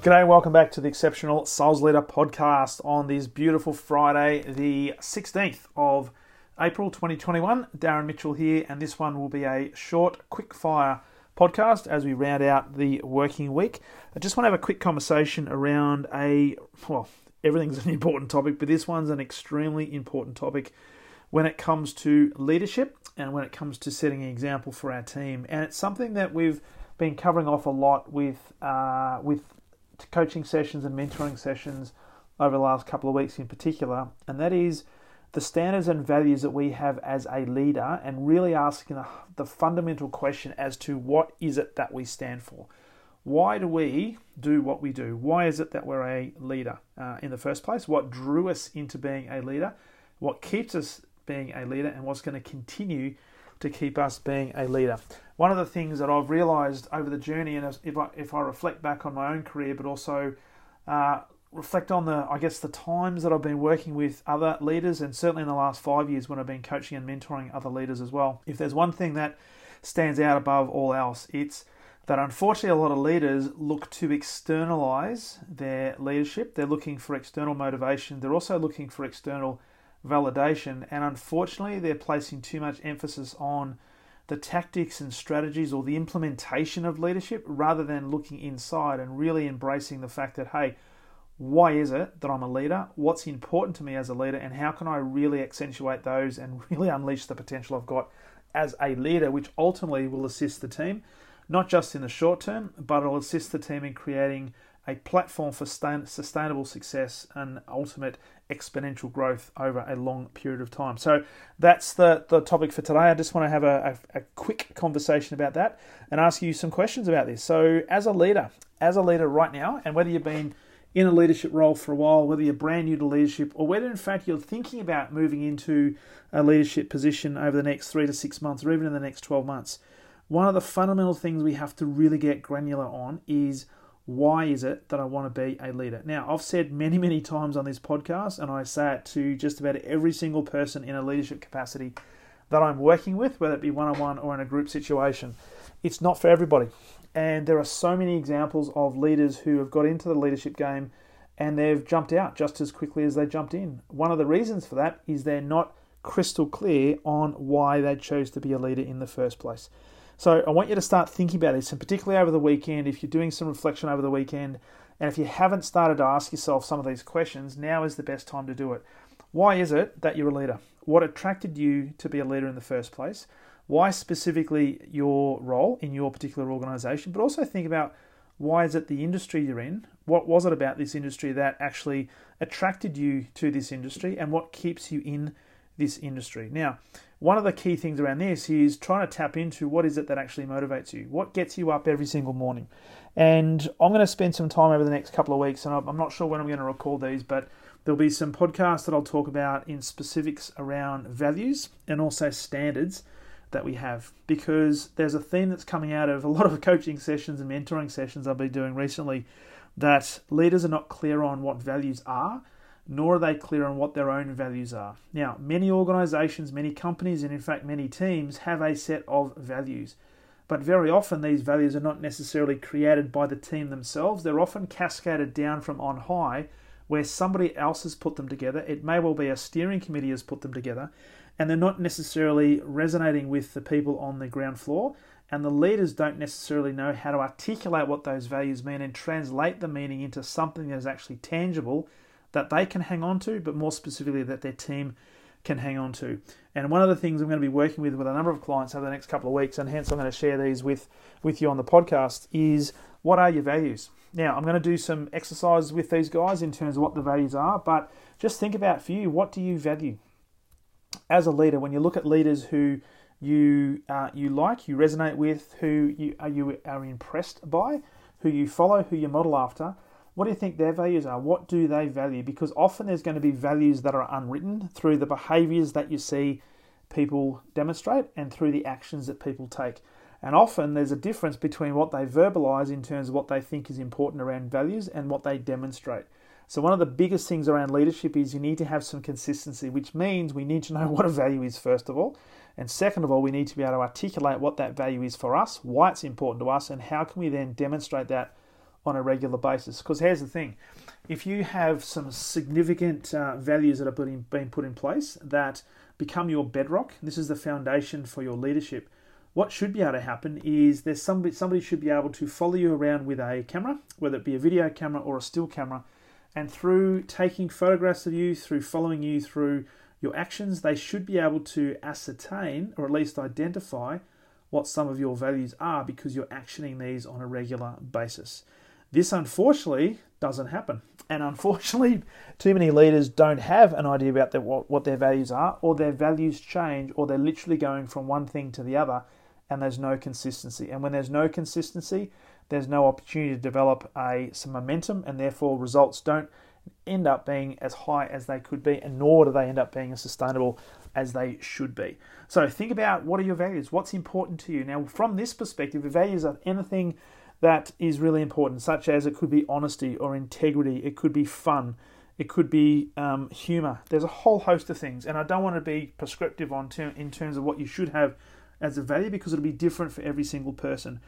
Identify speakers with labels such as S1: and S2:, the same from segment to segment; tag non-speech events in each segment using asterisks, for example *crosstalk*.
S1: G'day, welcome back to the Exceptional Sales Leader podcast on this beautiful Friday, the 16th of April 2021. Darren Mitchell here, and this one will be a short, quick fire podcast as we round out the working week. I just want to have a quick conversation around a, well, everything's an important topic, but this one's an extremely important topic when it comes to leadership and when it comes to setting an example for our team. And it's something that we've been covering off a lot with uh, with coaching sessions and mentoring sessions over the last couple of weeks in particular, and that is the standards and values that we have as a leader and really asking the, the, fundamental question as to what is it that we stand for. Why do we do what we do? Why is it that we're a leader uh, in the first place? What drew us into being a leader? What keeps us being a leader? And what's going to continue to keep us being a leader? One of the things that I've realized over the journey, and if I, if I reflect back on my own career, but also uh, reflect on the, I guess, the times that I've been working with other leaders, and certainly in the last five years when I've been coaching and mentoring other leaders as well. If there's one thing that stands out above all else, it's that unfortunately a lot of leaders look to externalize their leadership. They're looking for external motivation. They're also looking for external validation, and unfortunately, they're placing too much emphasis on the tactics and strategies or the implementation of leadership rather than looking inside and really embracing the fact that, hey, why is it that I'm a leader? What's important to me as a leader? And how can I really accentuate those and *laughs* really unleash the potential I've got as a leader, which ultimately will assist the team, not just in the short term, but it'll assist the team in creating a platform for sustainable success and ultimate exponential growth over a long period of time. So that's the, the topic for today. I just want to have a, a, a, quick conversation about that and ask you some questions about this. So, as a leader, as a leader right now, and whether you've been in a leadership role for a while, whether you're brand new to leadership, or whether in fact you're thinking about moving into a leadership position over the next three to six months or even in the next 12 months, one of the fundamental things we have to really get granular on is why is it that I want to be a leader? Now, I've said many, many times on this podcast, and I say it to just about every single person in a leadership capacity that I'm working with, whether it be one on one or in a group situation. It's not for everybody. And there are so many examples of leaders who have got into the leadership game and they've jumped out just as quickly as they jumped in. One of the reasons for that is they're not crystal clear on why they chose to be a leader in the first place. So I want you to start thinking about this, and particularly over the weekend, if you're doing some reflection over the weekend, and if you haven't started to ask yourself some of these questions, now is the best time to do it. Why is it that you're a leader? What attracted you to be a leader in the first place? Why specifically your role in your particular organization? But also think about why is it the industry you're in? What was it about this industry that actually attracted you to this industry and what keeps you in this industry? Now, one of the key things around this is trying to tap into what is it that actually motivates you? What gets you up every single morning? And I'm going to spend some time over the next couple of weeks, and I'm not sure when I'm going to record these, but there'll be some podcasts that I'll talk about in specifics around values and also standards that we have because there's a theme that's coming out of a lot of *laughs* coaching sessions and mentoring sessions I've been doing recently that leaders are not clear on what values are nor are they clear on what their own values are. Now, many organizations, many companies, and in fact many teams have a set of values. But very often these values are not necessarily created by the team themselves. They're often cascaded down from on high where somebody else has put them together. It may well be a steering committee has put them together, and they're not necessarily resonating with the people on the ground floor. And the leaders don't necessarily know how to articulate what those values mean and translate the meaning into something that is actually tangible that they can hang on to, but more specifically that their team can hang on to. And one of the things I'm going to be working with with a number of clients over the next couple of weeks, and hence I'm going to share these with, with you on the podcast, is what are your values? Now, I'm going to do some exercises with these guys in terms of what the values are, but just think about for you, what do you value? As a leader, when you look at leaders who you uh, you like, you resonate with, who you are, you are impressed by, who you follow, who you model after, what do you think their values are? What do they value? Because often there's going to be values that are unwritten through the behaviors that you see people demonstrate and through the actions that people take. And often there's a difference between what they verbalize in terms of what they think is important around values and what they demonstrate. So, one of the biggest things around leadership is you need to have some consistency, which means we need to know *laughs* what a value is, first of all. And second of all, we need to be able to articulate what that value is for us, why it's important to us, and how can we then demonstrate that on a regular basis. Because here's the thing if you have some significant uh, values that are being put in place that become your bedrock, this is the foundation for your leadership. What should be able to happen is there's somebody somebody should be able to follow you around with a camera, whether it be a video camera or a still camera, and through taking photographs of you, through following you through your actions, they should be able to ascertain or at least identify what some of your values are because you're actioning these on a regular basis. This unfortunately doesn't happen. And unfortunately, *laughs* too many leaders don't have an idea about their, what, what their values are, or their values change, or they're literally going from one thing to the other, and there's no consistency. And when there's no consistency, there's no opportunity to develop a some momentum, and therefore results don't end up being as high as they could be, and nor do they end up being as sustainable as they should be. So think about what are your values, what's important to you. Now, from this perspective, the values are anything that is really important, such as it could be honesty or integrity, it could be fun, it could be um, humor. There's a whole host of things, and I don't want to be prescriptive on ter- in terms of what you should have as a value because it'll be different for every single person.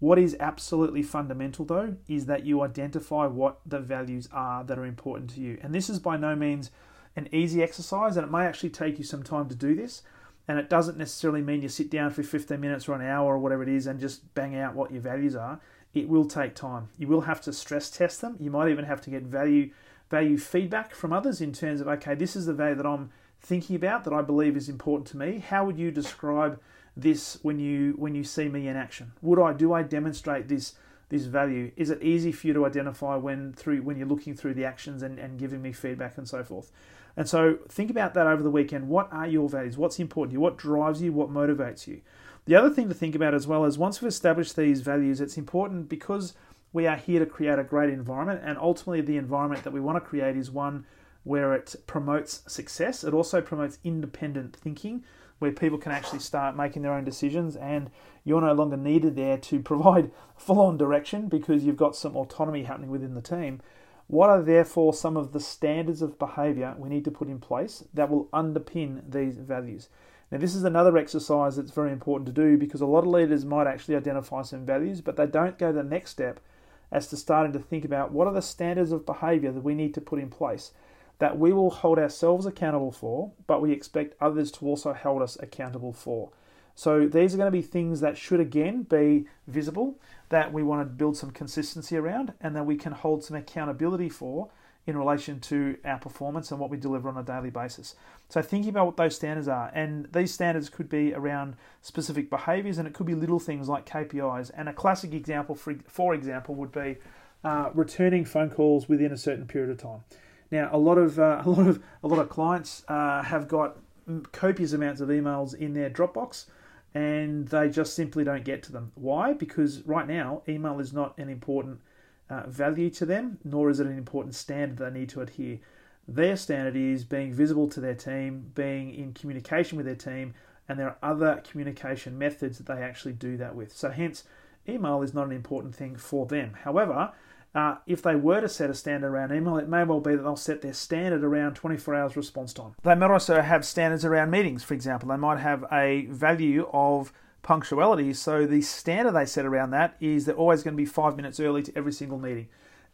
S1: What is absolutely fundamental, though, is that you identify what the values are that are important to you. And this is by no means an easy exercise, and it may actually take you some time to do this. And it doesn't necessarily mean you sit down for 15 minutes or an hour or whatever it is and just bang out what your values are. It will take time. You will have to stress test them. You might even have to get value value feedback from others in terms of okay, this is the value that I'm thinking about that I believe is important to me. How would you describe this when you when you see me in action? Would I do I demonstrate this this value? Is it easy for you to identify when through when you're looking through the actions and, and giving me feedback and so forth? And so think about that over the weekend. What are your values? What's important to you? What drives you? What motivates you? The other thing to think about as well is once we've established these values, it's important because we are here to create a great environment, and ultimately the environment that we want to create is one where it promotes success. It also promotes independent thinking where people can actually start making their own decisions and you're no longer needed there to *laughs* provide full on direction because you've got some autonomy happening within the team. What are therefore some of the standards of behavior we need to put in place that will underpin these values? Now, this is another exercise that's very important to do because a lot of leaders might actually identify some values, but they don't go the next step as to starting to think about what are the standards of behavior that we need to put in place that we will hold ourselves accountable for, but we expect others to also hold us accountable for. So these are going to be things that should again be visible, that we want to build some consistency around, and that we can hold some accountability for in relation to our performance and what we deliver on a daily basis. So thinking about what those standards are, and these standards could be around specific behaviours, and it could be little things like KPIs. And a classic example, for, for example, would be uh, returning phone calls within a certain period of time. Now, a lot of uh, *laughs* a lot of a lot of clients uh, have got copious amounts of emails in their Dropbox, and they just simply don't get to them. Why? Because right now, email is not an important uh, value to them, nor is it an important standard they need to adhere. Their standard is being visible to their team, being in communication with their team, and there are other communication methods that they actually do that with. So, hence, email is not an important thing for them. However, uh, if they were to set a standard around email, it may well be that they'll set their standard around 24 hours response time. They might also have standards around meetings, for example. They might have a value of punctuality. So the standard they set around that is they're always going to be five minutes early to every single meeting.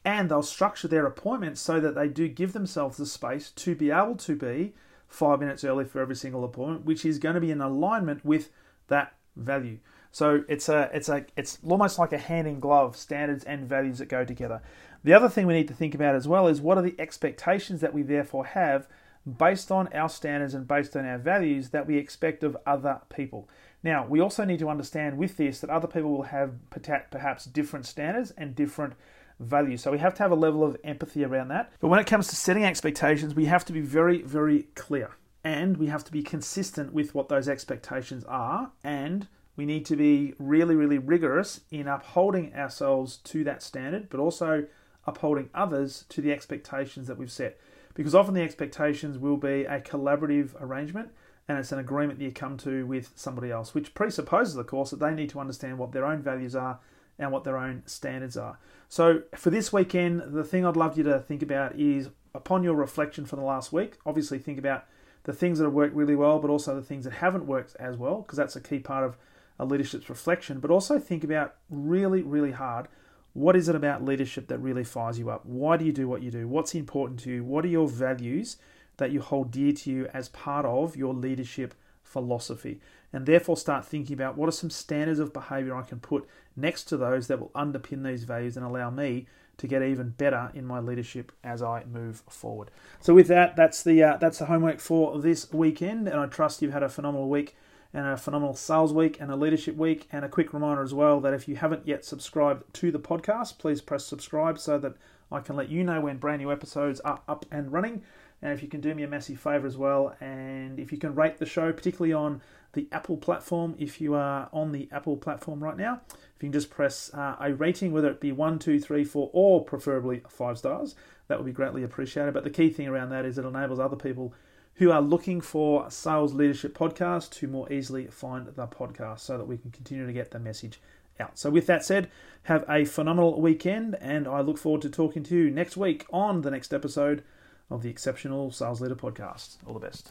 S1: And they'll structure their appointments so that they do give themselves the space to be able to be five minutes early for every single appointment, which is going to be in alignment with that value. So it's a it's a it's almost like a hand in glove standards and values that go together. The other thing we need to think about as well is what are the expectations that we therefore have based on our standards and based on our values that we expect of other people. Now, we also need to understand with this that other people will have perhaps different standards and different values. So we have to have a level of empathy around that. But when it comes to setting expectations, we have to be very, very clear and we have to be consistent with what those expectations are and we need to be really, really rigorous in upholding ourselves to that standard, but also upholding others to the expectations that we've set. Because often the expectations will be a collaborative arrangement and it's an agreement that you come to with somebody else, which presupposes, of course, that they need to understand what their own values are and what their own standards are. So, for this weekend, the thing I'd love you to think about is upon your reflection for the last week, obviously think about the things that have worked really well, but also the things that haven't worked as well, because that's a key part of a leadership's reflection. But also think about really, really hard what is it about leadership that really fires you up? Why do you do what you do? What's important to you? What are your values that you hold dear to you as part of your leadership philosophy? And therefore, start thinking about what are some standards of behavior I can put next to those that will underpin these values and allow me to get even better in my leadership as I move forward. So with that, that's the uh, that's the homework for this weekend, and I trust you've had a phenomenal week and a phenomenal sales week and a leadership week. And a quick reminder as well that if you haven't yet subscribed to the podcast, please press subscribe so that I can let you know when brand new episodes are up and running. And if you can do me a massive favor as well, and if you can rate the show, particularly on the Apple platform, if you are on the Apple platform right now, if you can just press uh, a rating, whether it be one, two, three, four, or preferably five stars, that would be greatly appreciated. But the key thing around that is it enables other people who are looking for sales leadership podcasts to more easily find the podcast so that we can continue to get the message out. So, with that said, have a phenomenal weekend, and I look forward to talking to you next week on the next episode of the Exceptional Sales Leader Podcast. All the best.